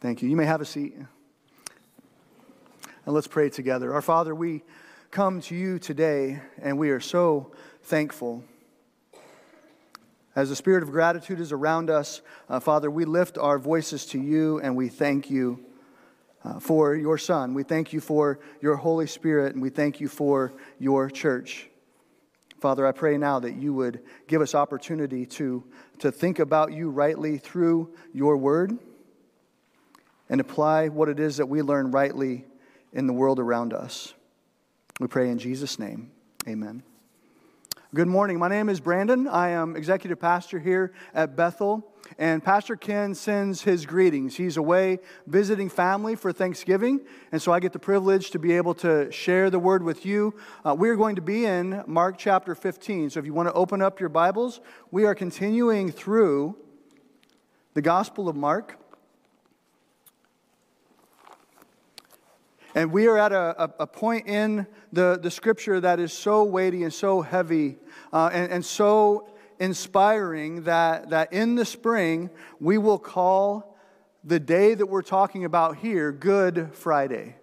Thank you. You may have a seat. And let's pray together. Our Father, we come to you today and we are so thankful. As the spirit of gratitude is around us, uh, Father, we lift our voices to you and we thank you uh, for your Son. We thank you for your Holy Spirit and we thank you for your church. Father, I pray now that you would give us opportunity to, to think about you rightly through your word and apply what it is that we learn rightly in the world around us. We pray in Jesus' name. Amen. Good morning. My name is Brandon. I am executive pastor here at Bethel. And Pastor Ken sends his greetings. He's away visiting family for Thanksgiving, and so I get the privilege to be able to share the word with you. Uh, we are going to be in Mark chapter 15. So if you want to open up your Bibles, we are continuing through the Gospel of Mark. And we are at a, a, a, point in the, the scripture that is so weighty and so heavy uh, and, and so inspiring that, that in the spring we will call the day that we're talking about here Good Friday.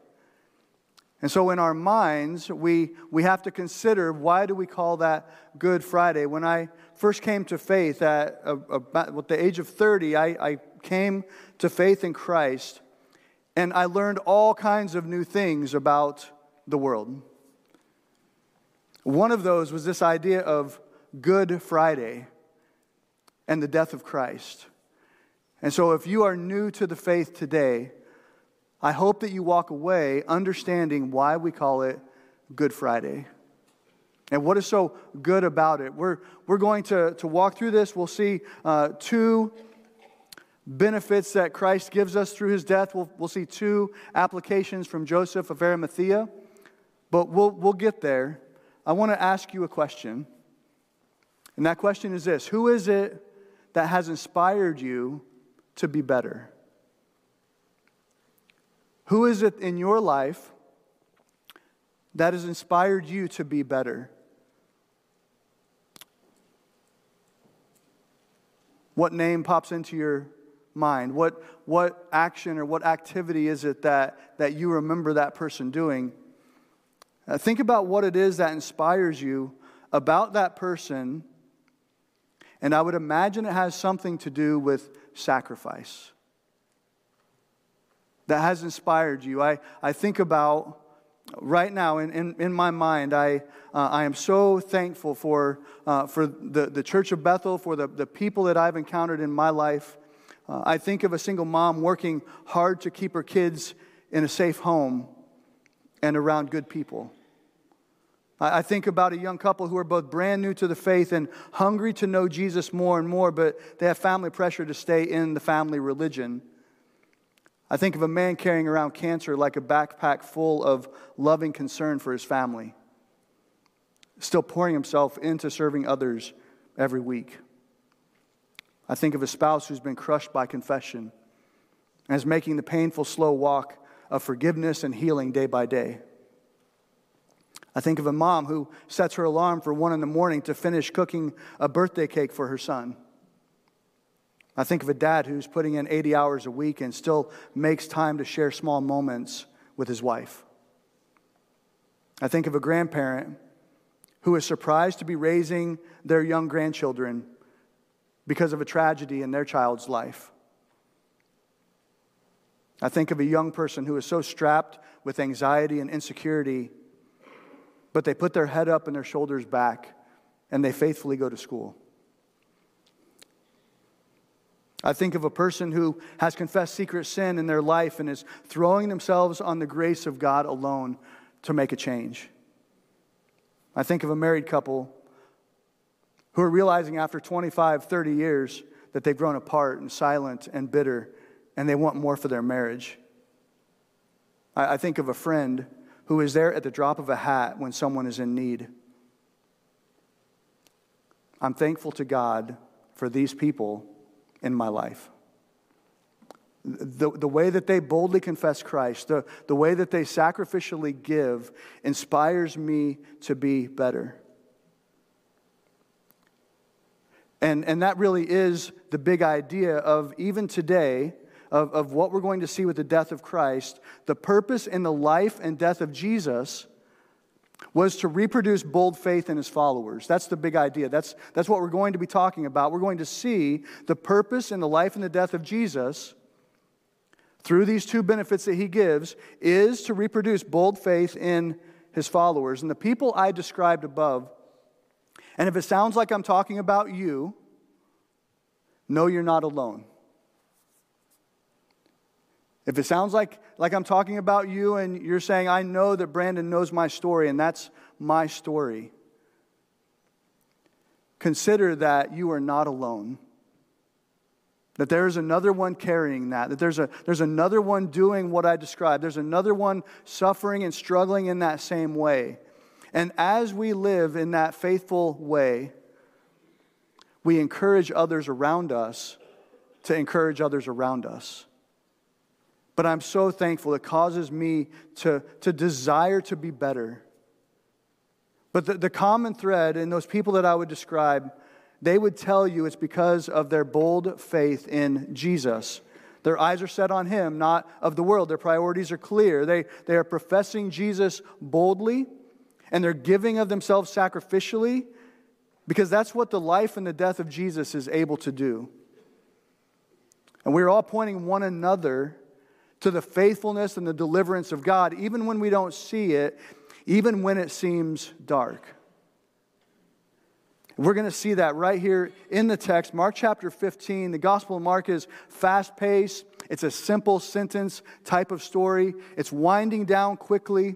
And so in our minds, we, we have to consider why do we call that Good Friday? When I first came to faith at about the age of 30, I, I came to faith in Christ and I learned all kinds of new things about the world. One of those was this idea of Good Friday and the death of Christ. And so, if you are new to the faith today, I hope that you walk away understanding why we call it Good Friday. And what is so good about it? We're, we're going to, to walk through this. We'll see uh, two benefits that Christ gives us through his death. We'll, we'll see two applications from Joseph of Arimathea, but we'll, we'll get there. I want to ask you a question. And that question is this Who is it that has inspired you to be better? Who is it in your life that has inspired you to be better? What name pops into your mind? What, what action or what activity is it that, that you remember that person doing? Uh, think about what it is that inspires you about that person, and I would imagine it has something to do with sacrifice. That has inspired you. I, I think about right now in, in, in my mind, I, uh, I am so thankful for, uh, for the, the Church of Bethel, for the, the people that I've encountered in my life. Uh, I think of a single mom working hard to keep her kids in a safe home and around good people. I, I think about a young couple who are both brand new to the faith and hungry to know Jesus more and more, but they have family pressure to stay in the family religion. I think of a man carrying around cancer like a backpack full of loving concern for his family, still pouring himself into serving others every week. I think of a spouse who's been crushed by confession and is making the painful, slow walk of forgiveness and healing day by day. I think of a mom who sets her alarm for one in the morning to finish cooking a birthday cake for her son. I think of a dad who's putting in 80 hours a week and still makes time to share small moments with his wife. I think of a grandparent who is surprised to be raising their young grandchildren because of a tragedy in their child's life. I think of a young person who is so strapped with anxiety and insecurity, but they put their head up and their shoulders back and they faithfully go to school. I think of a person who has confessed secret sin in their life and is throwing themselves on the grace of God alone to make a change. I think of a married couple who are realizing after 25, 30 years that they've grown apart and silent and bitter, and they want more for their marriage. I, I think of a friend who is there at the drop of a hat when someone is in need. I'm thankful to God for these people in my life. The, the way that they boldly confess Christ, the, the way that they sacrificially give, inspires me to be better. And, and that really is the big idea of even today, of, of what we're going to see with the death of Christ, the purpose in the life and death of Jesus was to reproduce bold faith in his followers. That's the big idea. That's, that's what we're going to be talking about. We're going to see the purpose in the life and the death of Jesus through these two benefits that he gives is to reproduce bold faith in his followers. And the people I described above, and if it sounds like I'm talking about you, know you're not alone. If it sounds like, like I'm talking about you and you're saying, I know that Brandon knows my story and that's my story, consider that you are not alone. That there's another one carrying that, that there's, a, there's another one doing what I described, there's another one suffering and struggling in that same way. And as we live in that faithful way, we encourage others around us to encourage others around us. But I'm so thankful. It causes me to, to desire to be better. But the, the common thread in those people that I would describe, they would tell you it's because of their bold faith in Jesus. Their eyes are set on Him, not of the world. Their priorities are clear. They, they are professing Jesus boldly, and they're giving of themselves sacrificially, because that's what the life and the death of Jesus is able to do. And we're all pointing one another to the faithfulness and the deliverance of God, even when we don't see it, even when it seems dark. We're going to see that right here in the text, Mark chapter 15. The Gospel of Mark is fast paced, it's a simple sentence type of story, it's winding down quickly.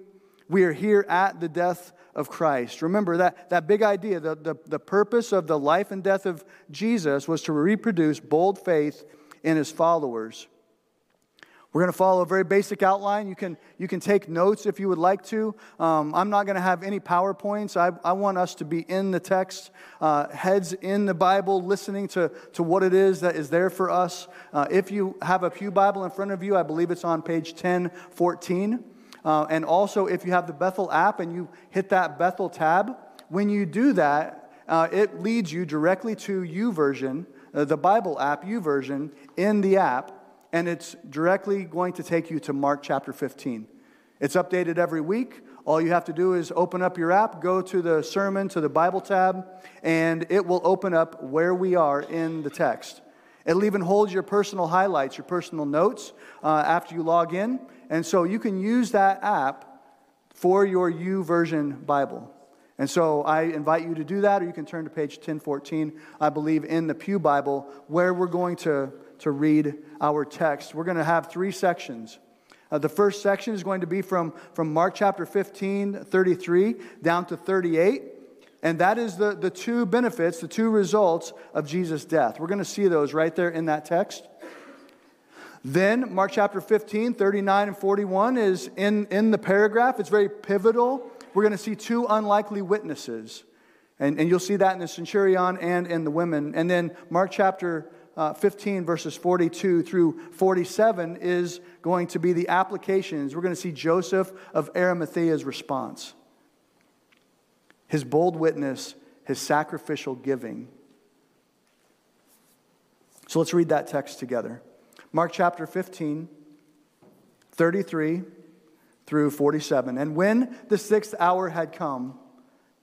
We are here at the death of Christ. Remember that, that big idea, the, the, the purpose of the life and death of Jesus was to reproduce bold faith in his followers. We're going to follow a very basic outline. You can, you can take notes if you would like to. Um, I'm not going to have any PowerPoints. I, I want us to be in the text, uh, heads in the Bible, listening to, to what it is that is there for us. Uh, if you have a Pew Bible in front of you, I believe it's on page 1014. Uh, and also, if you have the Bethel app and you hit that Bethel tab, when you do that, uh, it leads you directly to YouVersion, uh, the Bible app, YouVersion, in the app and it's directly going to take you to Mark chapter 15. It's updated every week. All you have to do is open up your app, go to the sermon, to the Bible tab, and it will open up where we are in the text. It'll even hold your personal highlights, your personal notes uh, after you log in. And so you can use that app for your YouVersion Bible. And so I invite you to do that, or you can turn to page 1014, I believe, in the Pew Bible, where we're going to to read our text. We're going to have three sections. Uh, the first section is going to be from, from Mark chapter 15, 33, down to 38. And that is the, the two benefits, the two results of Jesus' death. We're going to see those right there in that text. Then, Mark chapter 15, 39 and 41 is in, in the paragraph. It's very pivotal. We're going to see two unlikely witnesses. And, and you'll see that in the centurion and in the women. And then, Mark chapter uh, 15, verses 42 through 47, is going to be the applications. We're going to see Joseph of Arimathea's response his bold witness, his sacrificial giving. So let's read that text together. Mark chapter 15, 33 through 47. And when the sixth hour had come,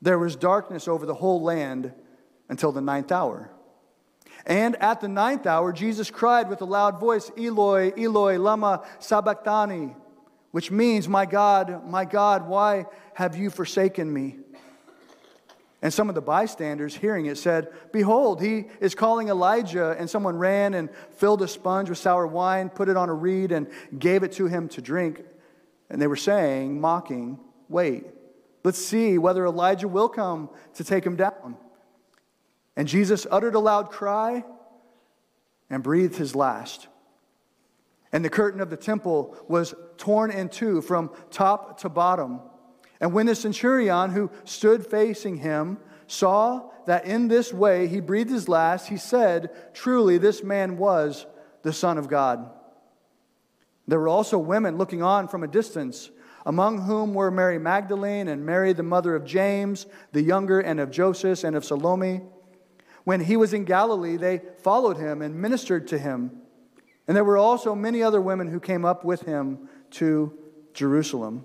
there was darkness over the whole land until the ninth hour. And at the ninth hour, Jesus cried with a loud voice, Eloi, Eloi, lama sabachthani, which means, My God, my God, why have you forsaken me? And some of the bystanders hearing it said, Behold, he is calling Elijah. And someone ran and filled a sponge with sour wine, put it on a reed, and gave it to him to drink. And they were saying, mocking, Wait, let's see whether Elijah will come to take him down. And Jesus uttered a loud cry and breathed his last. And the curtain of the temple was torn in two from top to bottom. And when the centurion who stood facing him saw that in this way he breathed his last, he said, Truly, this man was the Son of God. There were also women looking on from a distance, among whom were Mary Magdalene and Mary, the mother of James, the younger, and of Joseph, and of Salome. When he was in Galilee, they followed him and ministered to him. And there were also many other women who came up with him to Jerusalem.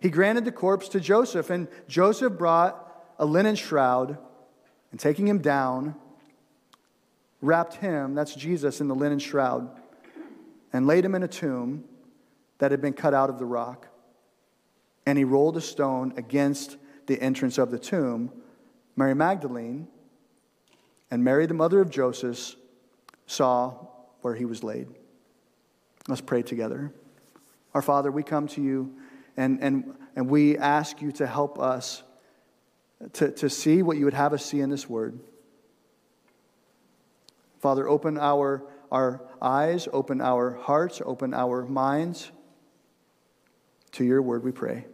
he granted the corpse to Joseph. And Joseph brought a linen shroud and taking him down, wrapped him, that's Jesus, in the linen shroud, and laid him in a tomb that had been cut out of the rock. And he rolled a stone against the entrance of the tomb. Mary Magdalene and Mary, the mother of Joseph, saw where he was laid. Let's pray together. Our Father, we come to you and, and, and we ask you to help us to, to see what you would have us see in this word. Father, open our, our eyes, open our hearts, open our minds to your word, we pray.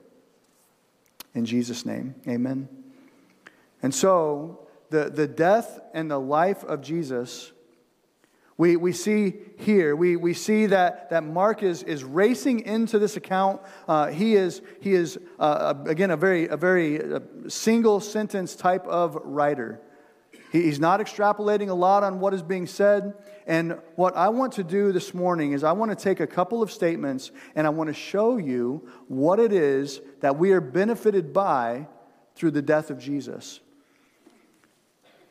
In Jesus' name, amen. And so, the, the death and the life of Jesus, we, we see here, we, we see that, that Mark is, is racing into this account. Uh, he is, he is uh, again, a very, a very uh, single sentence type of writer. He, he's not extrapolating a lot on what is being said. And what I want to do this morning is I want to take a couple of statements and I want to show you what it is that we are benefited by through the death of Jesus.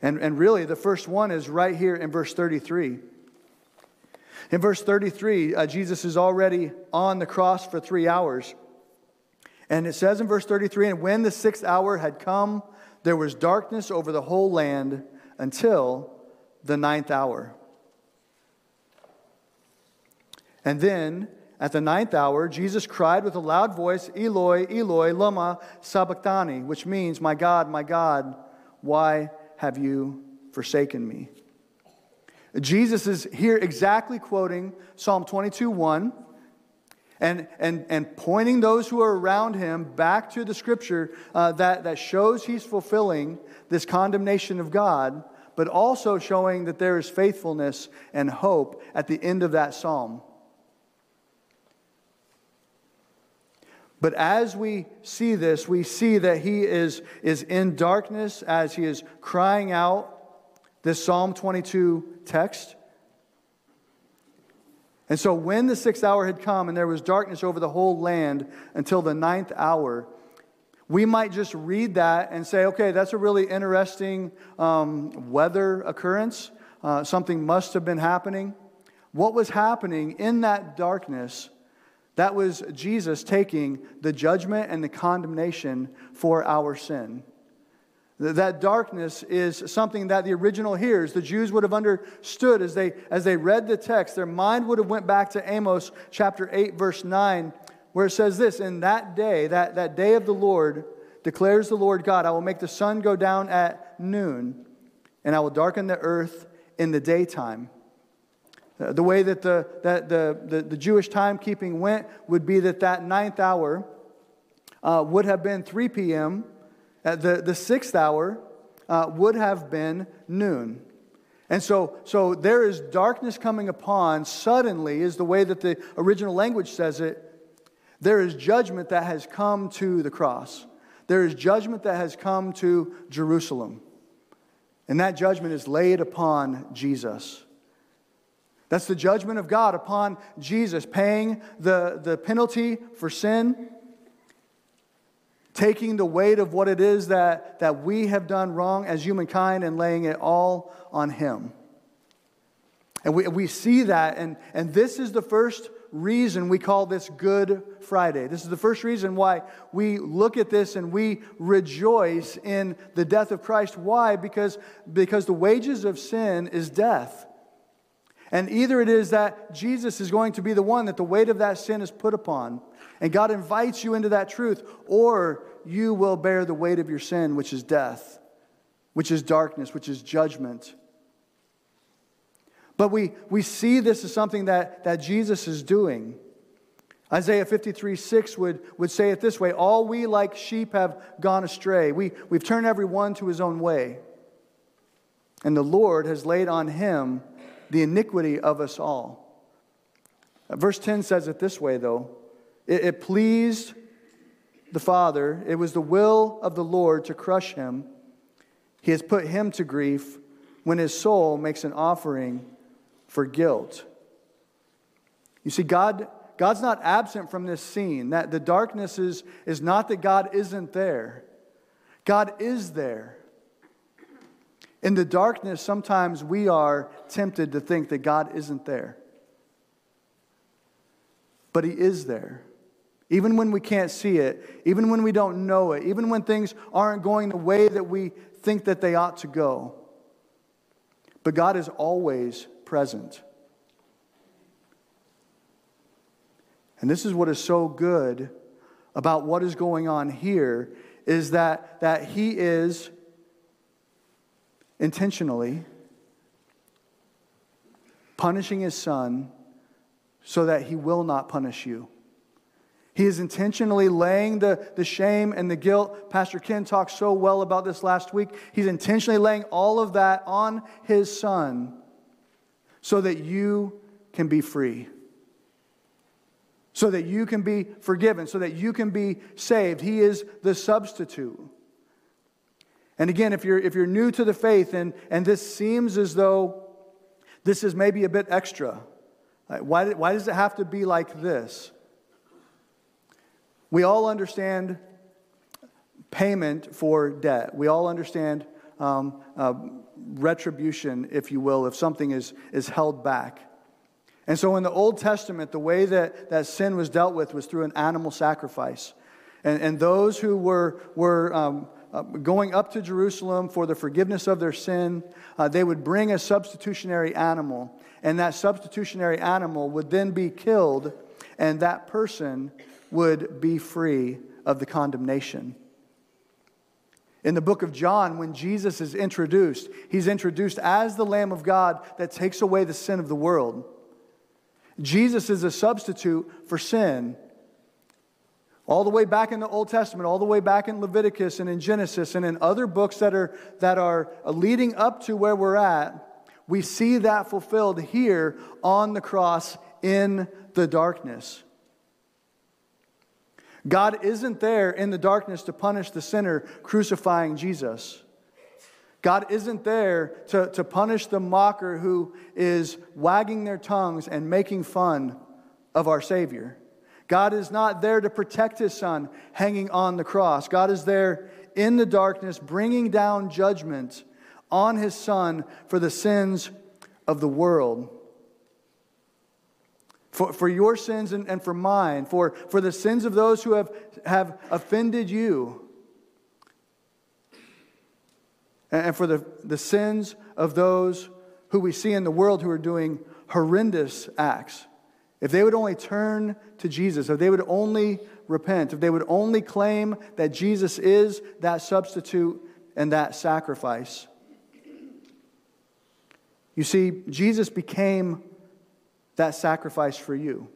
And, and really, the first one is right here in verse 33. In verse 33, uh, Jesus is already on the cross for three hours. And it says in verse 33 And when the sixth hour had come, there was darkness over the whole land until the ninth hour. And then at the ninth hour, Jesus cried with a loud voice, Eloi, Eloi, lama sabachthani, which means, My God, my God, why have you forsaken me? Jesus is here exactly quoting Psalm 22 1 and, and, and pointing those who are around him back to the scripture uh, that, that shows he's fulfilling this condemnation of God, but also showing that there is faithfulness and hope at the end of that psalm. But as we see this, we see that he is, is in darkness as he is crying out this Psalm 22 text. And so, when the sixth hour had come and there was darkness over the whole land until the ninth hour, we might just read that and say, okay, that's a really interesting um, weather occurrence. Uh, something must have been happening. What was happening in that darkness that was Jesus taking the judgment and the condemnation for our sin. That darkness is something that the original hearers, the Jews would have understood as they, as they read the text. Their mind would have went back to Amos chapter 8, verse 9, where it says this, In that day, that, that day of the Lord, declares the Lord God, I will make the sun go down at noon, and I will darken the earth in the daytime. Uh, the way that the, that the, the, the, Jewish timekeeping went would be that that ninth hour uh, would have been 3 p.m., uh, the, the sixth hour uh, would have been noon. And so, so there is darkness coming upon suddenly, is the way that the original language says it. There is judgment that has come to the cross. There is judgment that has come to Jerusalem. And that judgment is laid upon Jesus. That's the judgment of God upon Jesus, paying the, the penalty for sin, taking the weight of what it is that, that we have done wrong as humankind and laying it all on Him. And we, we see that, and, and this is the first reason we call this Good Friday. This is the first reason why we look at this and we rejoice in the death of Christ. Why? Because, because the wages of sin is death. And either it is that Jesus is going to be the one that the weight of that sin is put upon, and God invites you into that truth, or you will bear the weight of your sin, which is death, which is darkness, which is judgment. But we, we see this as something that, that Jesus is doing. Isaiah 53 6 would, would say it this way All we like sheep have gone astray. We, we've turned every one to his own way. And the Lord has laid on him the iniquity of us all. Verse 10 says it this way, though it, it pleased the Father, it was the will of the Lord to crush him. He has put him to grief when his soul makes an offering for guilt. You see, God, God's not absent from this scene. That the darkness is, is not that God isn't there. God is there. In the darkness, sometimes we are tempted to think that God isn't there. But He is there. Even when we can't see it, even when we don't know it, even when things aren't going the way that we think that they ought to go. But God is always present. And this is what is so good about what is going on here is that, that he is intentionally punishing his son so that he will not punish you. He is intentionally laying the, the shame and the guilt. Pastor Ken talked so well about this last week. He's intentionally laying all of that on his son so that you can be free, so that you can be forgiven, so that you can be saved. He is the substitute. And again, if you're, if you're new to the faith and, and this seems as though this is maybe a bit extra, why, why does it have to be like this? We all understand payment for debt. We all understand um, uh, retribution, if you will, if something is, is held back. And so in the Old Testament, the way that, that sin was dealt with was through an animal sacrifice. And, and those who were, were um, uh, going up to Jerusalem for the forgiveness of their sin, uh, they would bring a substitutionary animal. And that substitutionary animal would then be killed, and that person would be free of the condemnation. In the book of John, when Jesus is introduced, he's introduced as the Lamb of God that takes away the sin of the world. Jesus is a substitute for sin. All the way back in the Old Testament, all the way back in Leviticus and in Genesis and in other books that are, that are leading up to where we're at, we see that fulfilled here on the cross in the darkness. God isn't there in the darkness to punish the sinner crucifying Jesus. God isn't there to, to punish the mocker who is wagging their tongues and making fun of our Savior. God is not there to protect his son hanging on the cross. God is there in the darkness, bringing down judgment on his son for the sins of the world for, for your sins and, and for mine, for, for the sins of those who have, have offended you, and, and for the, the sins of those who we see in the world who are doing horrendous acts. If they would only turn to Jesus, if they would only repent, if they would only claim that Jesus is that substitute and that sacrifice. You see, Jesus became that sacrifice for you.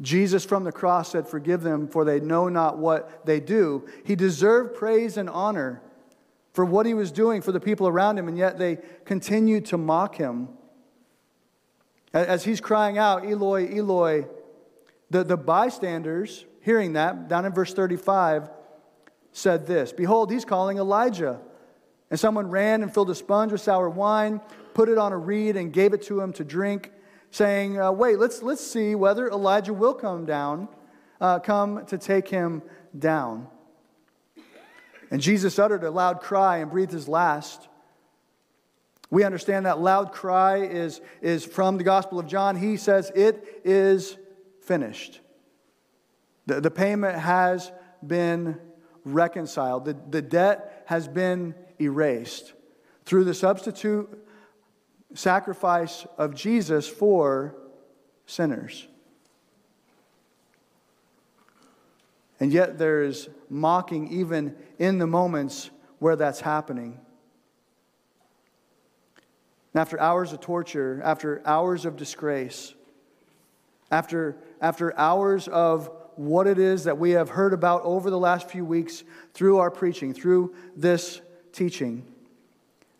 Jesus from the cross said, Forgive them, for they know not what they do. He deserved praise and honor for what he was doing for the people around him, and yet they continued to mock him. As he's crying out, Eloi, Eloi, the, the bystanders, hearing that, down in verse 35, said this Behold, he's calling Elijah. And someone ran and filled a sponge with sour wine, put it on a reed, and gave it to him to drink, saying, uh, Wait, let's, let's see whether Elijah will come down, uh, come to take him down. And Jesus uttered a loud cry and breathed his last. We understand that loud cry is, is from the Gospel of John. He says, It is finished. The, the payment has been reconciled, the, the debt has been erased through the substitute sacrifice of Jesus for sinners. And yet there is mocking even in the moments where that's happening. And after hours of torture, after hours of disgrace, after, after hours of what it is that we have heard about over the last few weeks through our preaching, through this teaching,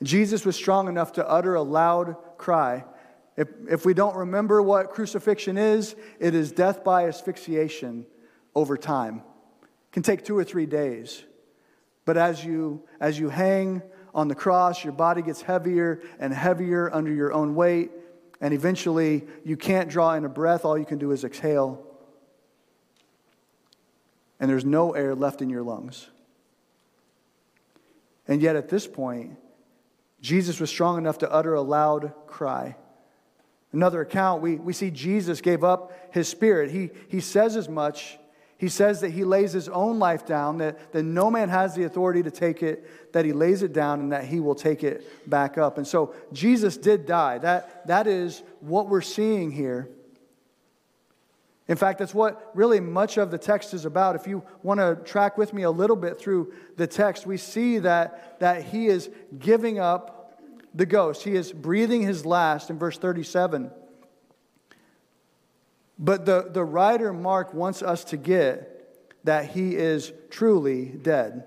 Jesus was strong enough to utter a loud cry. If, if we don't remember what crucifixion is, it is death by asphyxiation over time. It can take two or three days. But as you, as you hang on the cross, your body gets heavier and heavier under your own weight, and eventually you can't draw in a breath. All you can do is exhale. And there's no air left in your lungs. And yet, at this point, Jesus was strong enough to utter a loud cry. Another account, we, we see Jesus gave up his spirit. He, he says as much. He says that he lays his own life down, that, that no man has the authority to take it, that he lays it down, and that he will take it back up. And so Jesus did die. That, that is what we're seeing here. In fact, that's what really much of the text is about. If you want to track with me a little bit through the text, we see that, that he is giving up the ghost. He is breathing his last in verse 37. But the, the writer Mark wants us to get that he is truly dead.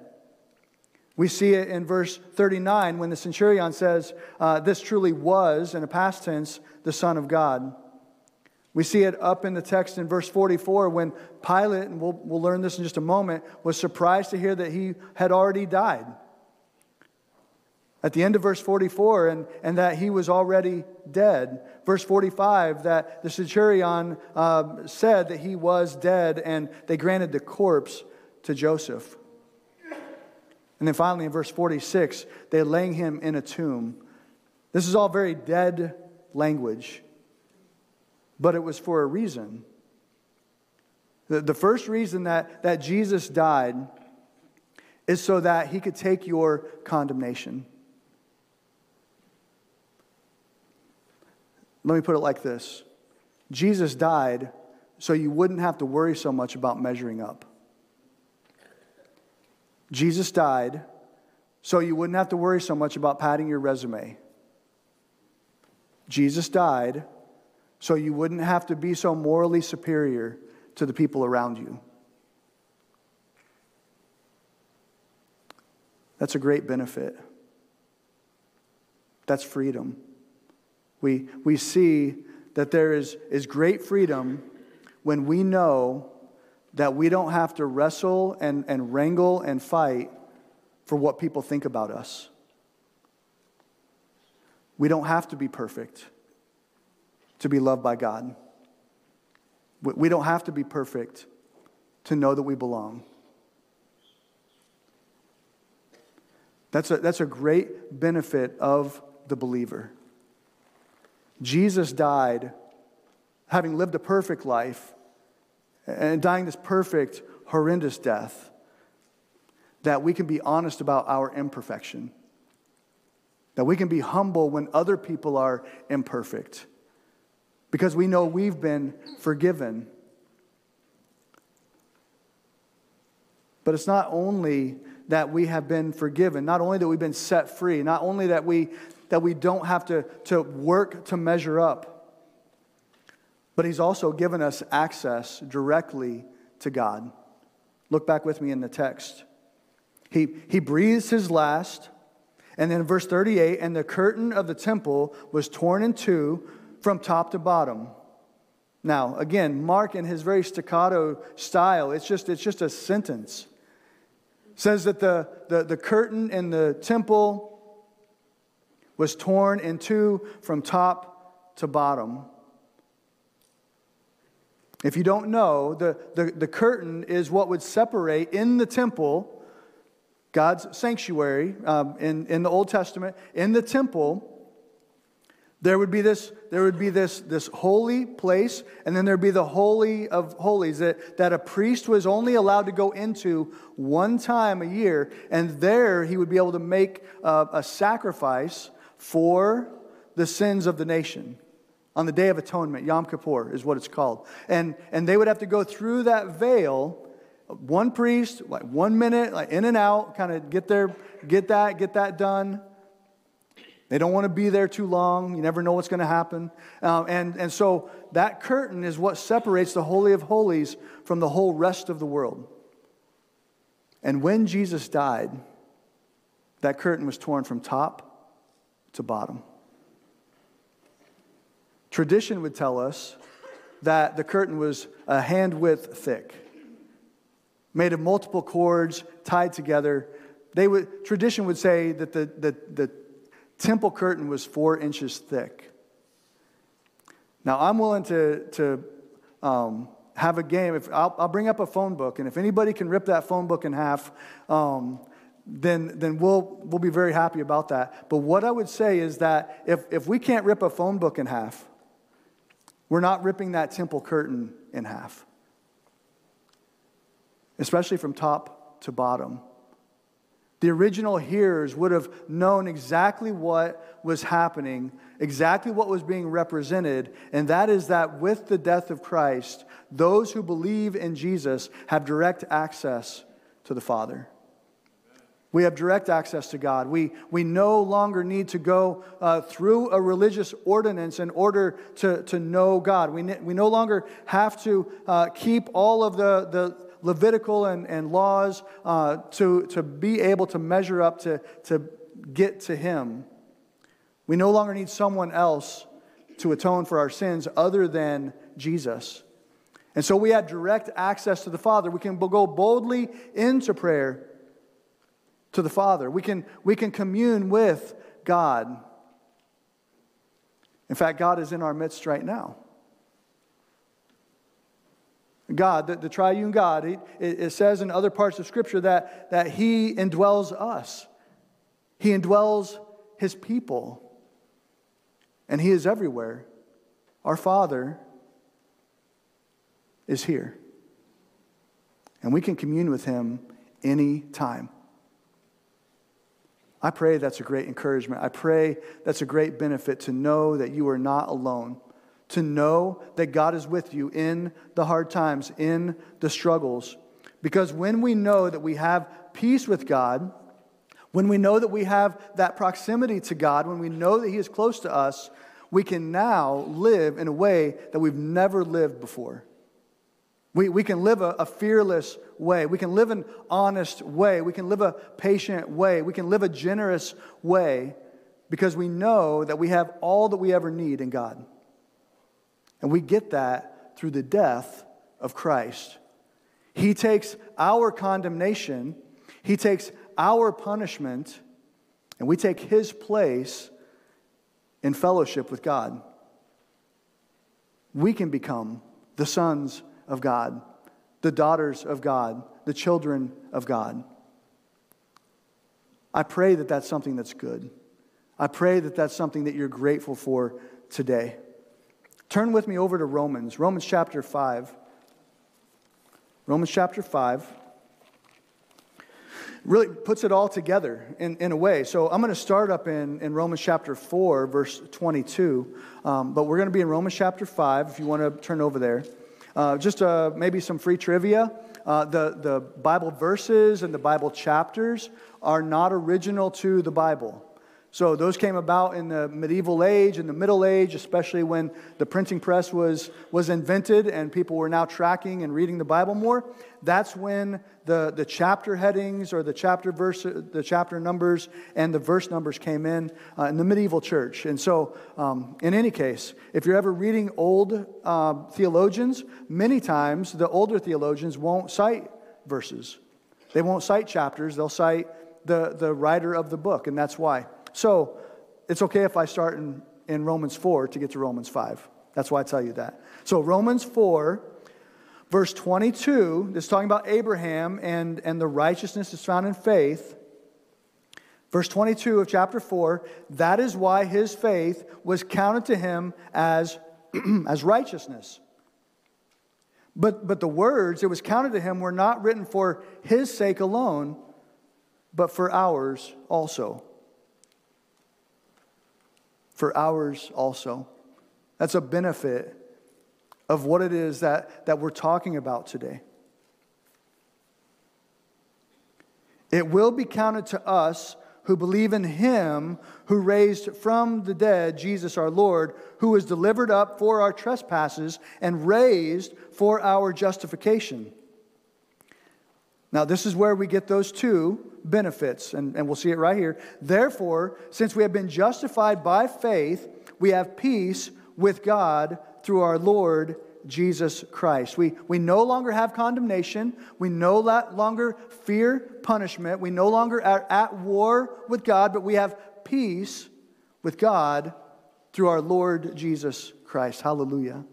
We see it in verse 39 when the centurion says, uh, This truly was, in a past tense, the Son of God. We see it up in the text in verse 44 when Pilate, and we'll, we'll learn this in just a moment, was surprised to hear that he had already died. At the end of verse 44, and, and that he was already dead. Verse 45, that the centurion uh, said that he was dead, and they granted the corpse to Joseph. And then finally, in verse 46, they're laying him in a tomb. This is all very dead language but it was for a reason. The, the first reason that, that Jesus died is so that he could take your condemnation. Let me put it like this Jesus died so you wouldn't have to worry so much about measuring up. Jesus died so you wouldn't have to worry so much about padding your resume. Jesus died so you wouldn't have to be so morally superior to the people around you. That's a great benefit. That's freedom. We, we see that there is, is great freedom when we know that we don't have to wrestle and, and wrangle and fight for what people think about us. We don't have to be perfect to be loved by God. We don't have to be perfect to know that we belong. That's a, that's a great benefit of the believer. Jesus died having lived a perfect life and dying this perfect, horrendous death, that we can be honest about our imperfection, that we can be humble when other people are imperfect because we know we've been forgiven. But it's not only that we have been forgiven, not only that we've been set free, not only that we, that we don't have to, to work to measure up, but He's also given us access directly to God. Look back with me in the text. He, he breathes His last, and then verse 38 and the curtain of the temple was torn in two from top to bottom. Now, again, Mark in his very staccato style, it's just, it's just a sentence. says that the, the, the curtain in the temple was torn in two from top to bottom. If you don't know, the, the, the curtain is what would separate in the temple, God's sanctuary um, in, in the Old Testament, in the temple there would be this, there would be this, this holy place, and then there'd be the holy of holies that, that a priest was only allowed to go into one time a year, and there he would be able to make a, a sacrifice for the sins of the nation. On the Day of Atonement, Yom Kippur is what it's called. And, and they would have to go through that veil, one priest, like one minute, like in and out, kind of get there, get that, get that done. They don't want to be there too long. You never know what's going to happen. Um, and, and so that curtain is what separates the Holy of Holies from the whole rest of the world. And when Jesus died, that curtain was torn from top to bottom. Tradition would tell us that the curtain was a hand width thick, made of multiple cords tied together. They would, tradition would say that the, the, the temple curtain was four inches thick. Now, I'm willing to, to um, have a game. If, I'll, I'll, bring up a phone book, and if anybody can rip that phone book in half, um, then, then we'll, we'll be very happy about that. But what I would say is that if, if we can't rip a phone book in half, we're not ripping that temple curtain in half, especially from top to bottom. The original hearers would have known exactly what was happening, exactly what was being represented, and that is that with the death of Christ, those who believe in Jesus have direct access to the Father. We have direct access to God. We, we no longer need to go uh, through a religious ordinance in order to, to know God. We, we no longer have to uh, keep all of the, the Levitical and, and laws uh, to, to be able to measure up to, to get to Him. We no longer need someone else to atone for our sins other than Jesus. And so we have direct access to the Father. We can go boldly into prayer to the Father. We can, we can commune with God. In fact, God is in our midst right now. God, the, the triune God, it, it says in other parts of Scripture that, that He indwells us, He indwells His people, and He is everywhere. Our Father is here, and we can commune with Him any time. I pray that's a great encouragement. I pray that's a great benefit to know that you are not alone to know that God is with you in the hard times, in the struggles. Because when we know that we have peace with God, when we know that we have that proximity to God, when we know that He is close to us, we can now live in a way that we've never lived before. We, we can live a, a fearless way. We can live an honest way. We can live a patient way. We can live a generous way because we know that we have all that we ever need in God. And we get that through the death of Christ. He takes our condemnation, He takes our punishment, and we take His place in fellowship with God. We can become the sons of God, the daughters of God, the children of God. I pray that that's something that's good. I pray that that's something that you're grateful for today. Turn with me over to Romans, Romans chapter 5. Romans chapter 5 really puts it all together in, in a way. So I'm going to start up in, in Romans chapter 4, verse 22, um, but we're going to be in Romans chapter 5 if you want to turn over there. Uh, just uh, maybe some free trivia. Uh, the, the Bible verses and the Bible chapters are not original to the Bible. So those came about in the medieval age, in the Middle Age, especially when the printing press was, was invented and people were now tracking and reading the Bible more. That's when the, the chapter headings or the chapter verse, the chapter numbers and the verse numbers came in uh, in the medieval church. And so, um, in any case, if you're ever reading old uh, theologians, many times the older theologians won't cite verses. They won't cite chapters. They'll cite the, the writer of the book, and that's why. So it's okay if I start in, in Romans 4 to get to Romans 5. That's why I tell you that. So, Romans 4, verse 22, is talking about Abraham and, and the righteousness is found in faith. Verse 22 of chapter 4 that is why his faith was counted to him as, as righteousness. But, but the words it was counted to him were not written for his sake alone, but for ours also for ours also. That's a benefit of what it is that, that we're talking about today. It will be counted to us who believe in him who raised from the dead Jesus our Lord, who was delivered up for our trespasses and raised for our justification. Now, this is where we get those two benefits, and, and we'll see it right here. Therefore, since we have been justified by faith, we have peace with God through our Lord Jesus Christ. We, we no longer have condemnation. We no longer fear punishment. We no longer are at war with God, but we have peace with God through our Lord Jesus Christ. Hallelujah.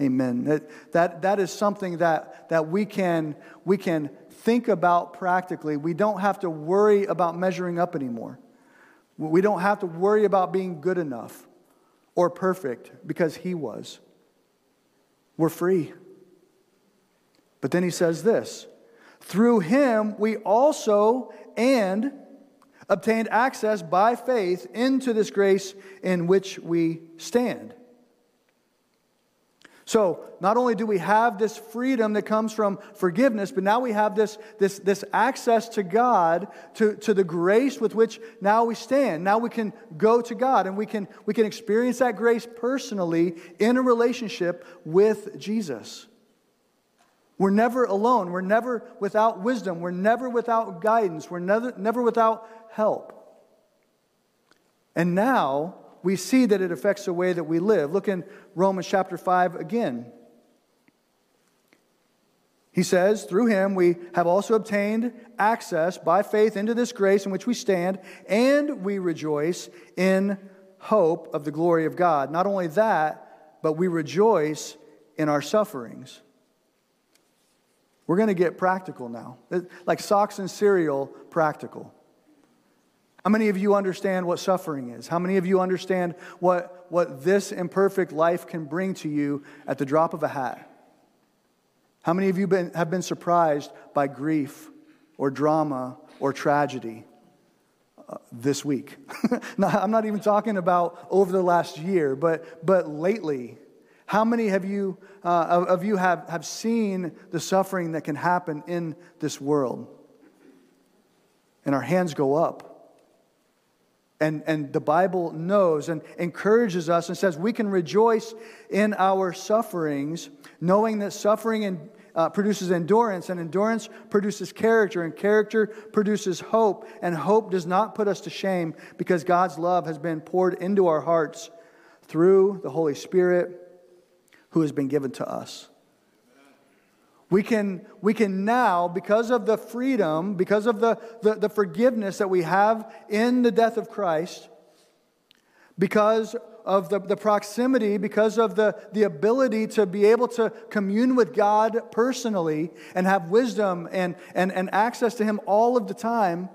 Amen. That, that, that is something that, that we, can, we can think about practically. We don't have to worry about measuring up anymore. We don't have to worry about being good enough or perfect because He was. We're free. But then he says this through him we also and obtained access by faith into this grace in which we stand. So, not only do we have this freedom that comes from forgiveness, but now we have this, this, this access to God, to, to the grace with which now we stand. Now we can go to God and we can, we can experience that grace personally in a relationship with Jesus. We're never alone. We're never without wisdom. We're never without guidance. We're never, never without help. And now, we see that it affects the way that we live. Look in Romans chapter 5 again. He says, Through him we have also obtained access by faith into this grace in which we stand, and we rejoice in hope of the glory of God. Not only that, but we rejoice in our sufferings. We're going to get practical now, like socks and cereal, practical. How many of you understand what suffering is? How many of you understand what, what this imperfect life can bring to you at the drop of a hat? How many of you been, have been surprised by grief or drama or tragedy uh, this week? now, I'm not even talking about over the last year, but, but lately. How many have you, uh, of, of you have, have seen the suffering that can happen in this world? And our hands go up and, and the Bible knows and encourages us and says we can rejoice in our sufferings, knowing that suffering uh, produces endurance, and endurance produces character, and character produces hope, and hope does not put us to shame because God's love has been poured into our hearts through the Holy Spirit who has been given to us. We can, we can now, because of the freedom, because of the, the, the forgiveness that we have in the death of Christ, because of the, the proximity, because of the, the ability to be able to commune with God personally and have wisdom and, and, and access to Him all of the time,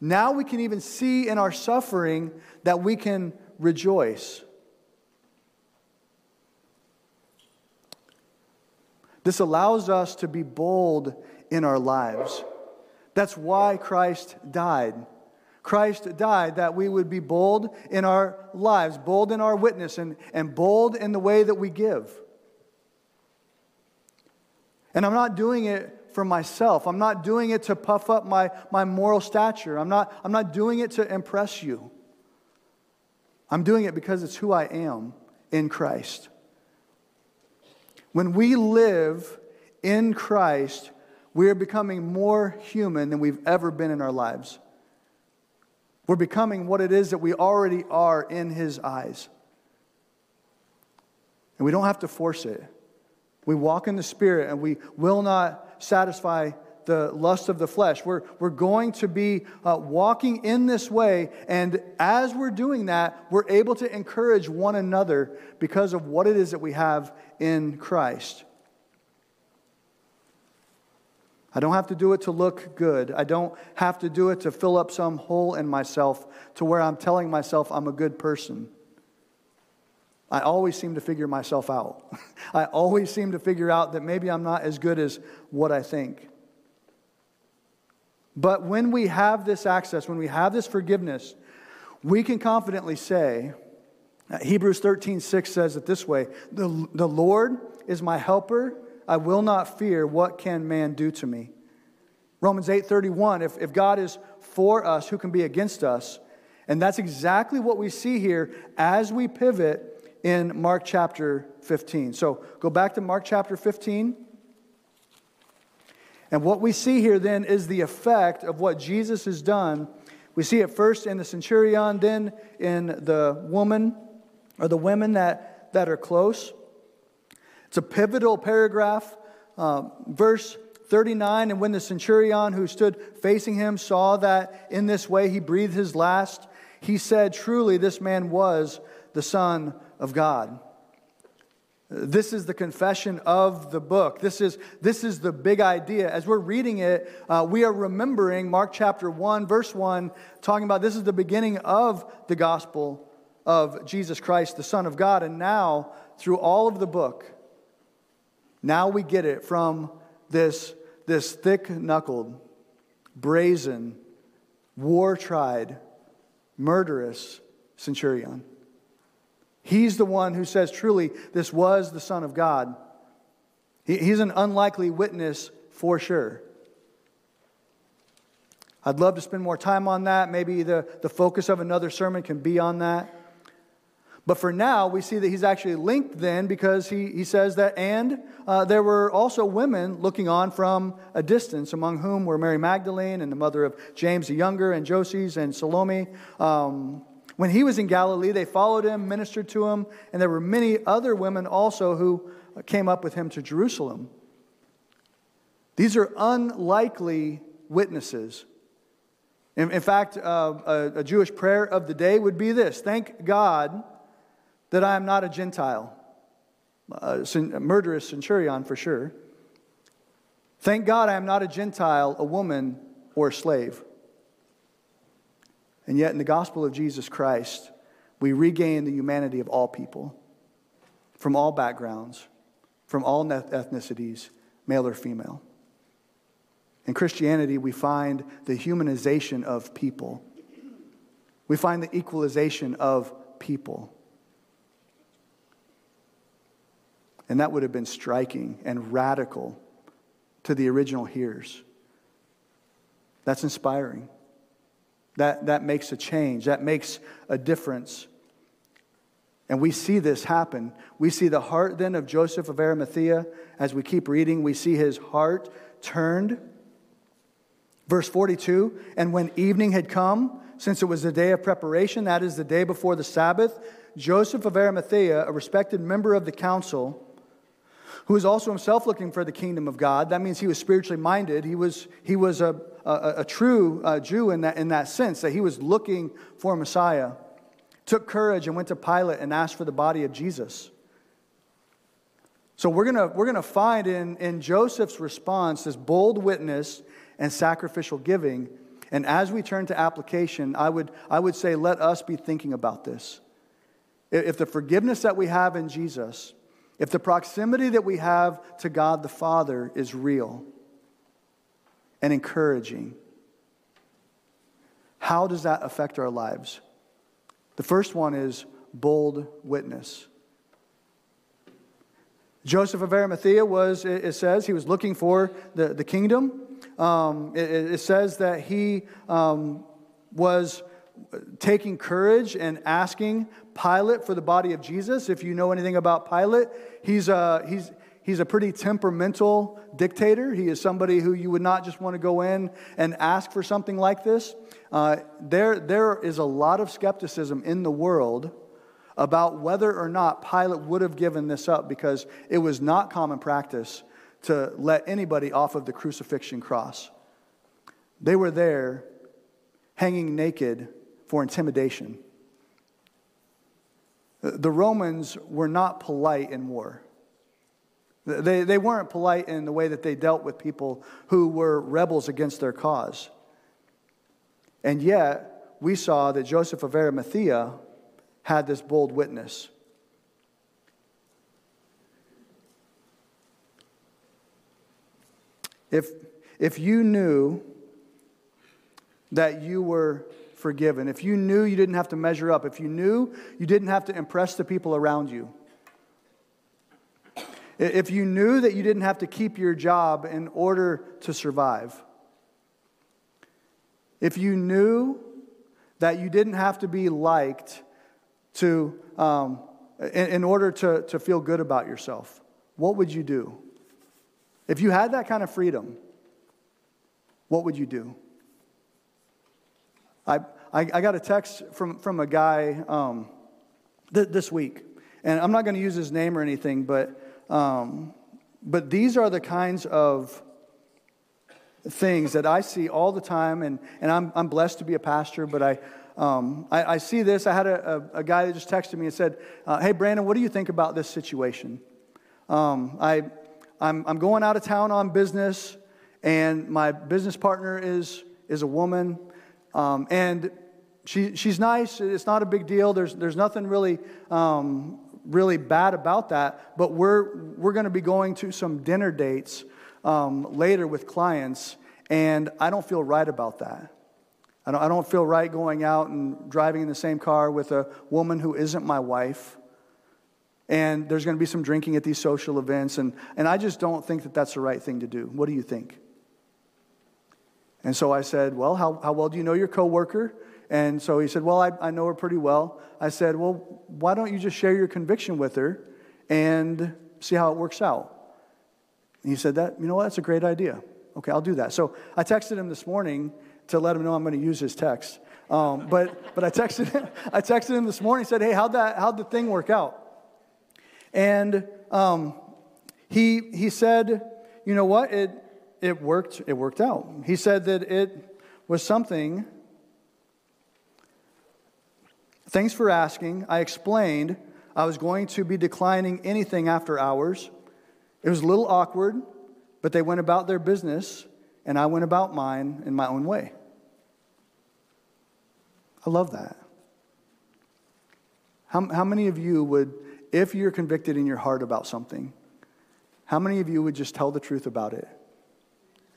now we can even see in our suffering that we can rejoice. This allows us to be bold in our lives. That's why Christ died. Christ died that we would be bold in our lives, bold in our witness, and, and bold in the way that we give. And I'm not doing it for myself. I'm not doing it to puff up my, my moral stature. I'm not, I'm not doing it to impress you. I'm doing it because it's who I am in Christ. When we live in Christ, we are becoming more human than we've ever been in our lives. We're becoming what it is that we already are in His eyes. And we don't have to force it. We walk in the Spirit and we will not satisfy the lust of the flesh. We're, we're going to be uh, walking in this way, and as we're doing that, we're able to encourage one another because of what it is that we have in Christ. I don't have to do it to look good. I don't have to do it to fill up some hole in myself to where I'm telling myself I'm a good person. I always seem to figure myself out. I always seem to figure out that maybe I'm not as good as what I think. But when we have this access, when we have this forgiveness, we can confidently say, Hebrews 13, 6 says it this way the, the Lord is my helper. I will not fear. What can man do to me? Romans 8, 31, if, if God is for us, who can be against us? And that's exactly what we see here as we pivot in Mark chapter 15. So go back to Mark chapter 15. And what we see here then is the effect of what Jesus has done. We see it first in the centurion, then in the woman or the women that, that are close. It's a pivotal paragraph. Uh, verse 39 And when the centurion who stood facing him saw that in this way he breathed his last, he said, Truly, this man was the Son of God. This is the confession of the book. This is, this is the big idea. As we're reading it, uh, we are remembering Mark chapter 1, verse 1, talking about this is the beginning of the gospel of Jesus Christ, the Son of God. And now, through all of the book, now we get it from this, this thick knuckled, brazen, war tried, murderous centurion. He's the one who says, truly, this was the Son of God. he's an unlikely witness for sure. I'd love to spend more time on that. Maybe the, the focus of another sermon can be on that. But for now, we see that he's actually linked then because he, he says that, and uh, there were also women looking on from a distance, among whom were Mary Magdalene and the mother of James the Younger, and Joses and Salome. Um, when he was in Galilee, they followed him, ministered to him, and there were many other women also who came up with him to Jerusalem. These are unlikely witnesses. In, in fact, uh, a, a Jewish prayer of the day would be this Thank God that I am not a Gentile, a, a murderous centurion for sure. Thank God I am not a Gentile, a woman, or a slave. And yet, in the gospel of Jesus Christ, we regain the humanity of all people, from all backgrounds, from all ethnicities, male or female. In Christianity, we find the humanization of people. We find the equalization of people. And that would have been striking and radical to the original hearers. That's inspiring. That, that makes a change, that makes a difference. And we see this happen. We see the heart then of Joseph of Arimathea. As we keep reading, we see his heart turned. Verse 42 And when evening had come, since it was the day of preparation, that is the day before the Sabbath, Joseph of Arimathea, a respected member of the council, who was also himself looking for the kingdom of God. That means he was spiritually minded. He was, he was a, a, a true uh, Jew in that, in that sense, that he was looking for Messiah. Took courage and went to Pilate and asked for the body of Jesus. So we're going we're gonna find in, in Joseph's response this bold witness and sacrificial giving. And as we turn to application, I would, I would say let us be thinking about this. If the forgiveness that we have in Jesus, if the proximity that we have to God the Father is real and encouraging, how does that affect our lives? The first one is bold witness. Joseph of Arimathea was, it says, he was looking for the, the kingdom. Um, it, it, says that he um, was taking courage and asking Pilate for the body of Jesus. If you know anything about Pilate, he's a, he's, he's a pretty temperamental dictator. He is somebody who you would not just want to go in and ask for something like this. Uh, there, there is a lot of skepticism in the world about whether or not Pilate would have given this up because it was not common practice to let anybody off of the crucifixion cross. They were there hanging naked for intimidation. The Romans were not polite in war. They, they weren't polite in the way that they dealt with people who were rebels against their cause. And yet, we saw that Joseph of Arimathea had this bold witness. If, if you knew that you were forgiven, if you knew you didn't have to measure up, if you knew you didn't have to impress the people around you, if you knew that you didn't have to keep your job in order to survive, if you knew that you didn't have to be liked to, um, in, in order to, to feel good about yourself, what would you do? If you had that kind of freedom, what would you do? I, I, I got a text from, from a guy um, th- this week, and I'm not going to use his name or anything, but, um, but these are the kinds of things that I see all the time, and, and I'm, I'm blessed to be a pastor, but I, um, I, I, see this. I had a, a, a, guy that just texted me and said, uh, Hey, Brandon, what do you think about this situation? Um, I, I'm, I'm going out of town on business, and my business partner is, is a woman, um, and she, she's nice. It's not a big deal. There's, there's nothing really, um, really bad about that, but we're, we're going to be going to some dinner dates um, later with clients, and I don't feel right about that. I don't, I don't feel right going out and driving in the same car with a woman who isn't my wife. And there's going to be some drinking at these social events, and, and I just don't think that that's the right thing to do. What do you think? And so I said, Well, how, how well do you know your coworker? And so he said, Well, I, I know her pretty well. I said, Well, why don't you just share your conviction with her and see how it works out? And he said, that, You know what? That's a great idea. Okay, I'll do that. So I texted him this morning to let him know I'm going to use his text. Um, but, but I, texted him, I texted him this morning, said, Hey, how'd, that, how'd the thing work out? And um, he, he said, You know what? It, it, worked, it worked out. He said that it was something. Thanks for asking. I explained I was going to be declining anything after hours. It was a little awkward, but they went about their business, and I went about mine in my own way. I love that. How, how many of you would, if you're convicted in your heart about something, how many of you would just tell the truth about it?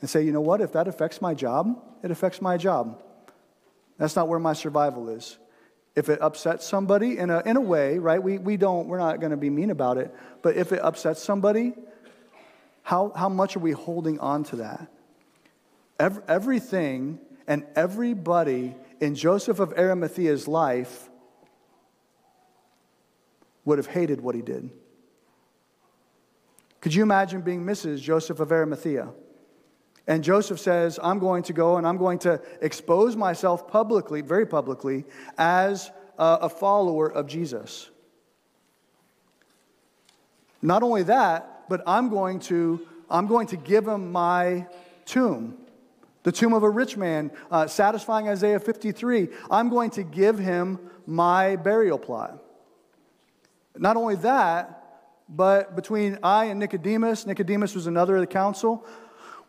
And say, you know what, if that affects my job, it affects my job. That's not where my survival is. If it upsets somebody in a, in a way, right, we, we don't, we're not going to be mean about it, but if it upsets somebody, how, how much are we holding on to that? Every, everything and everybody in Joseph of Arimathea's life would have hated what he did. Could you imagine being Mrs. Joseph of Arimathea? And Joseph says, I'm going to go and I'm going to expose myself publicly, very publicly, as a, follower of Jesus. Not only that, but I'm going to, I'm going to give him my tomb the tomb of a rich man, uh, satisfying Isaiah 53. I'm going to give him my burial plot. Not only that, but between I and Nicodemus, Nicodemus was another of the council,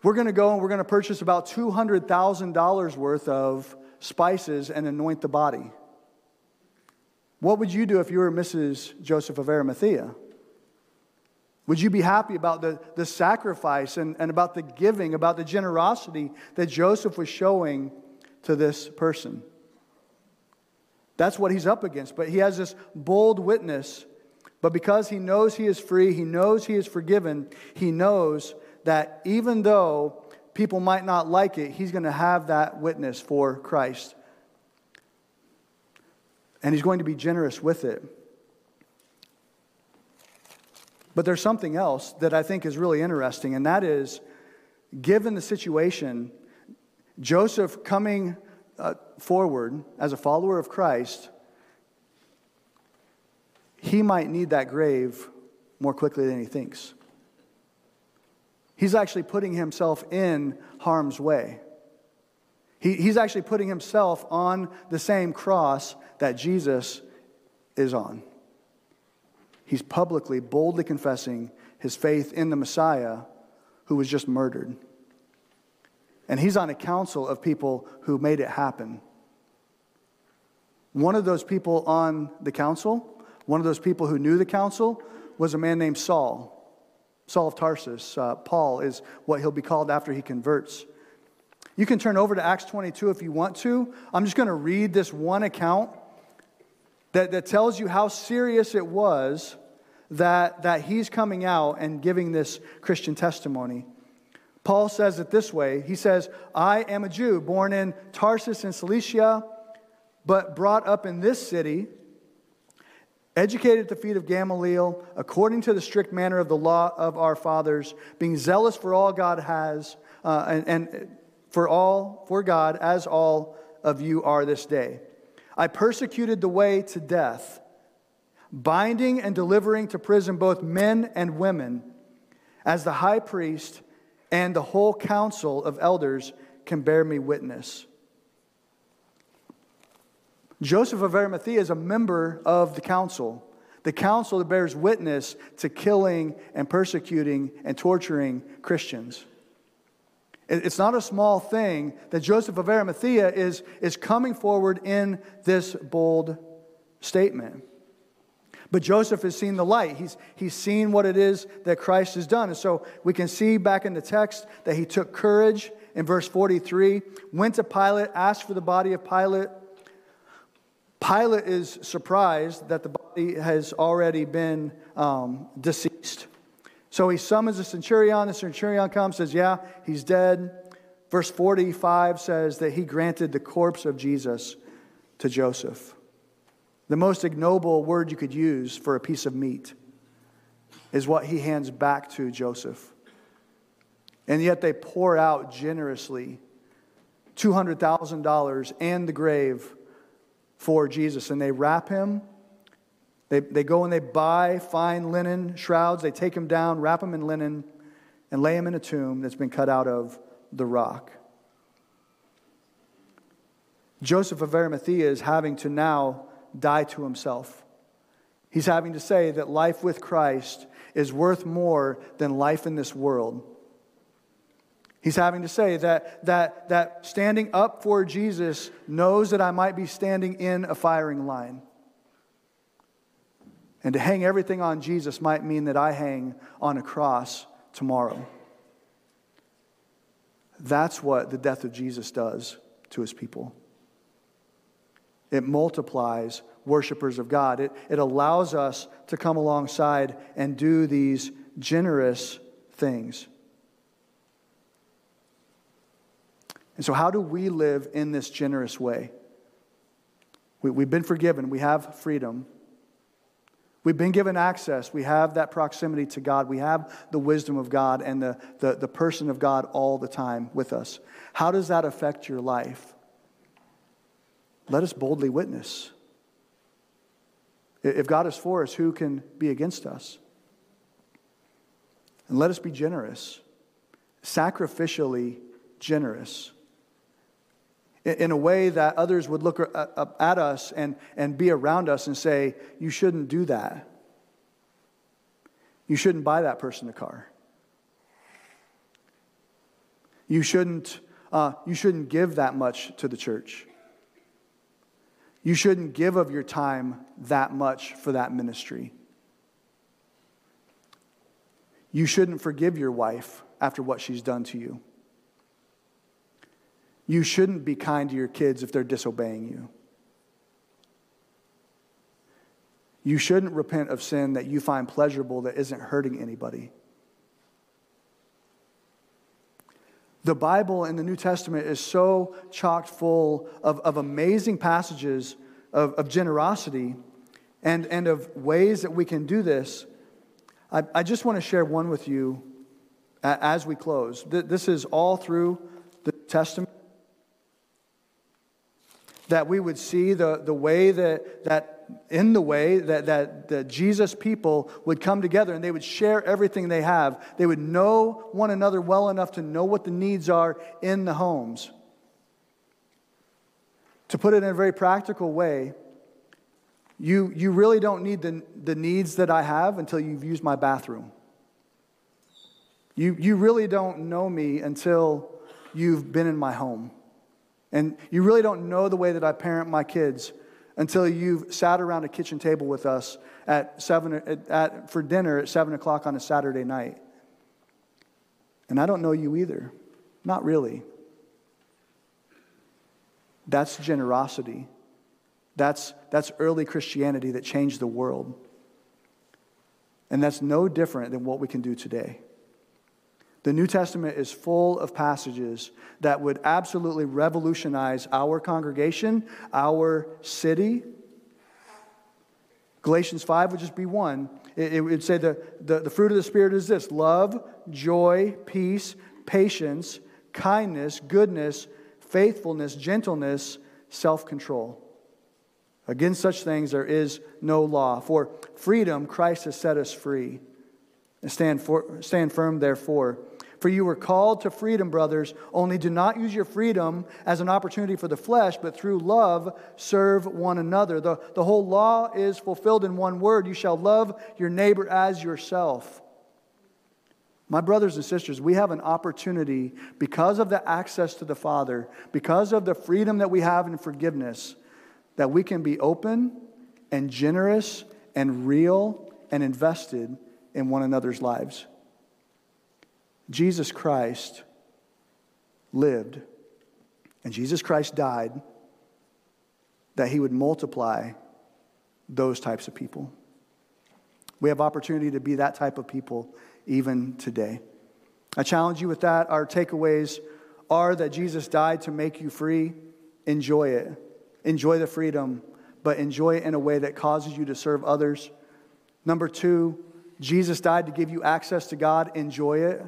we're going to go and we're going to purchase about $200,000 worth of spices and anoint the body. What would you do if you were Mrs. Joseph of Arimathea? Would you be happy about the, the sacrifice and, and about the giving, about the generosity that Joseph was showing to this person? That's what he's up against. But he has this bold witness. But because he knows he is free, he knows he is forgiven, he knows that even though people might not like it, he's going to have that witness for Christ. And he's going to be generous with it. But there's something else that I think is really interesting, and that is given the situation, Joseph coming uh, forward as a follower of Christ, he might need that grave more quickly than he thinks. He's actually putting himself in harm's way. He, he's actually putting himself on the same cross that Jesus is on. He's publicly, boldly confessing his faith in the Messiah who was just murdered. And he's on a council of people who made it happen. One of those people on the council, one of those people who knew the council, was a man named Saul. Saul of Tarsus. Uh, Paul is what he'll be called after he converts. You can turn over to Acts 22 if you want to. I'm just going to read this one account that, that tells you how serious it was that, that he's coming out and giving this Christian testimony. Paul says it this way He says, I am a Jew, born in Tarsus in Cilicia, but brought up in this city, educated at the feet of Gamaliel, according to the strict manner of the law of our fathers, being zealous for all God has, uh, and, and for all, for God, as all of you are this day. I persecuted the way to death, binding and delivering to prison both men and women, as the high priest and the whole council of elders can bear me witness. Joseph of Arimathea is a member of the council, the council that bears witness to killing and persecuting and torturing Christians. It's not a small thing that Joseph of Arimathea is, is coming forward in this bold statement. But Joseph has seen the light. He's, he's seen what it is that Christ has done. And so we can see back in the text that he took courage in verse 43, went to Pilate, asked for the body of Pilate. Pilate is surprised that the body has already been um, deceased. So he summons the centurion. The centurion comes, says, Yeah, he's dead. Verse 45 says that he granted the corpse of Jesus to Joseph. The most ignoble word you could use for a piece of meat is what he hands back to Joseph. And yet they pour out generously $200,000 and the grave for Jesus. And they wrap him. They, they go and they buy fine linen shrouds. They take him down, wrap him in linen, and lay him in a tomb that's been cut out of the rock. Joseph of Arimathea is having to now die to himself. He's having to say that life with Christ is worth more than life in this world. He's having to say that, that, that standing up for Jesus knows that I might be standing in a firing line. And to hang everything on Jesus might mean that I hang on a cross tomorrow. That's what the death of Jesus does to his people. It multiplies worshipers of God. It, it allows us to come alongside and do these generous things. And so, how do we live in this generous way? We, we've been forgiven, we have freedom. We've been given access. We have that proximity to God. We have the wisdom of God and the, the, the person of God all the time with us. How does that affect your life? Let us boldly witness. If God is for us, who can be against us? And let us be generous, sacrificially generous, in a way that others would look at us and, and be around us and say, You shouldn't do that. You shouldn't buy that person a car. You shouldn't, uh, you shouldn't give that much to the church. You shouldn't give of your time that much for that ministry. You shouldn't forgive your wife after what she's done to you. You shouldn't be kind to your kids if they're disobeying you. You shouldn't repent of sin that you find pleasurable that isn't hurting anybody. The Bible in the New Testament is so chocked full of, of amazing passages of, of generosity and, and of ways that we can do this. I, I just want to share one with you as we close. This is all through the Testament. That we would see the, the way that, that in the way that, that, that Jesus people would come together and they would share everything they have. They would know one another well enough to know what the needs are in the homes. To put it in a very practical way, you, you really don't need the, the needs that I have until you've used my bathroom. You, you really don't know me until you've been in my home. And you really don't know the way that I parent my kids until you've sat around a kitchen table with us at seven, at, at, for dinner at 7 o'clock on a Saturday night. And I don't know you either. Not really. That's generosity. That's, that's early Christianity that changed the world. And that's no different than what we can do today. The New Testament is full of passages that would absolutely revolutionize our congregation, our city. Galatians 5 would just be one. It, would say the, the, the fruit of the Spirit is this love, joy, peace, patience, kindness, goodness, faithfulness, gentleness, self control. Against such things there is no law. For freedom, Christ has set us free. Stand, for, stand firm, therefore. For you were called to freedom, brothers, only do not use your freedom as an opportunity for the flesh, but through love serve one another. The, the whole law is fulfilled in one word you shall love your neighbor as yourself. My brothers and sisters, we have an opportunity because of the access to the Father, because of the freedom that we have in forgiveness, that we can be open and generous and real and invested in one another's lives. Jesus Christ lived and Jesus Christ died that he would multiply those types of people. We have opportunity to be that type of people even today. I challenge you with that. Our takeaways are that Jesus died to make you free. Enjoy it. Enjoy the freedom, but enjoy it in a way that causes you to serve others. Number two, Jesus died to give you access to God. Enjoy it.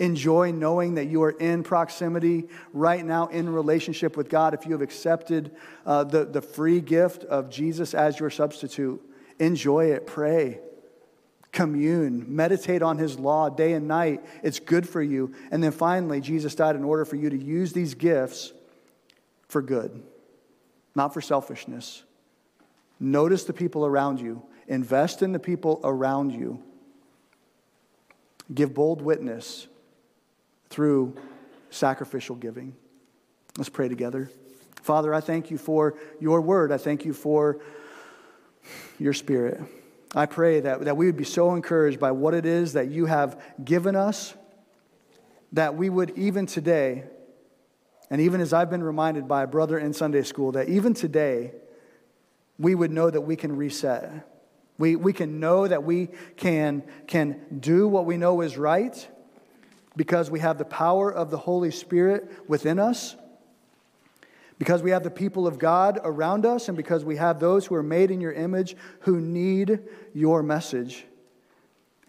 Enjoy knowing that you are in proximity right now in relationship with God. If you have accepted uh, the, the free gift of Jesus as your substitute, enjoy it. Pray commune, meditate on his law day and night. It's good for you. And then finally, Jesus died in order for you to use these gifts for good, not for selfishness. Notice the people around you, invest in the people around you. Give bold witness through sacrificial giving. Let's pray together. Father, I thank you for your word. I thank you for your spirit. I pray that, that we would be so encouraged by what it is that you have given us that we would, even today, and even as I've been reminded by a brother in Sunday school, that even today, we would know that we can reset. We, we can know that we can, can do what we know is right because we have the power of the Holy Spirit within us because we have the people of God around us, and because we have those who are made in your image who need your message.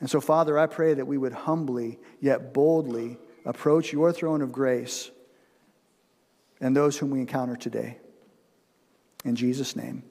And so, Father, I pray that we would humbly yet boldly approach your throne of grace and those whom we encounter today. In Jesus' name.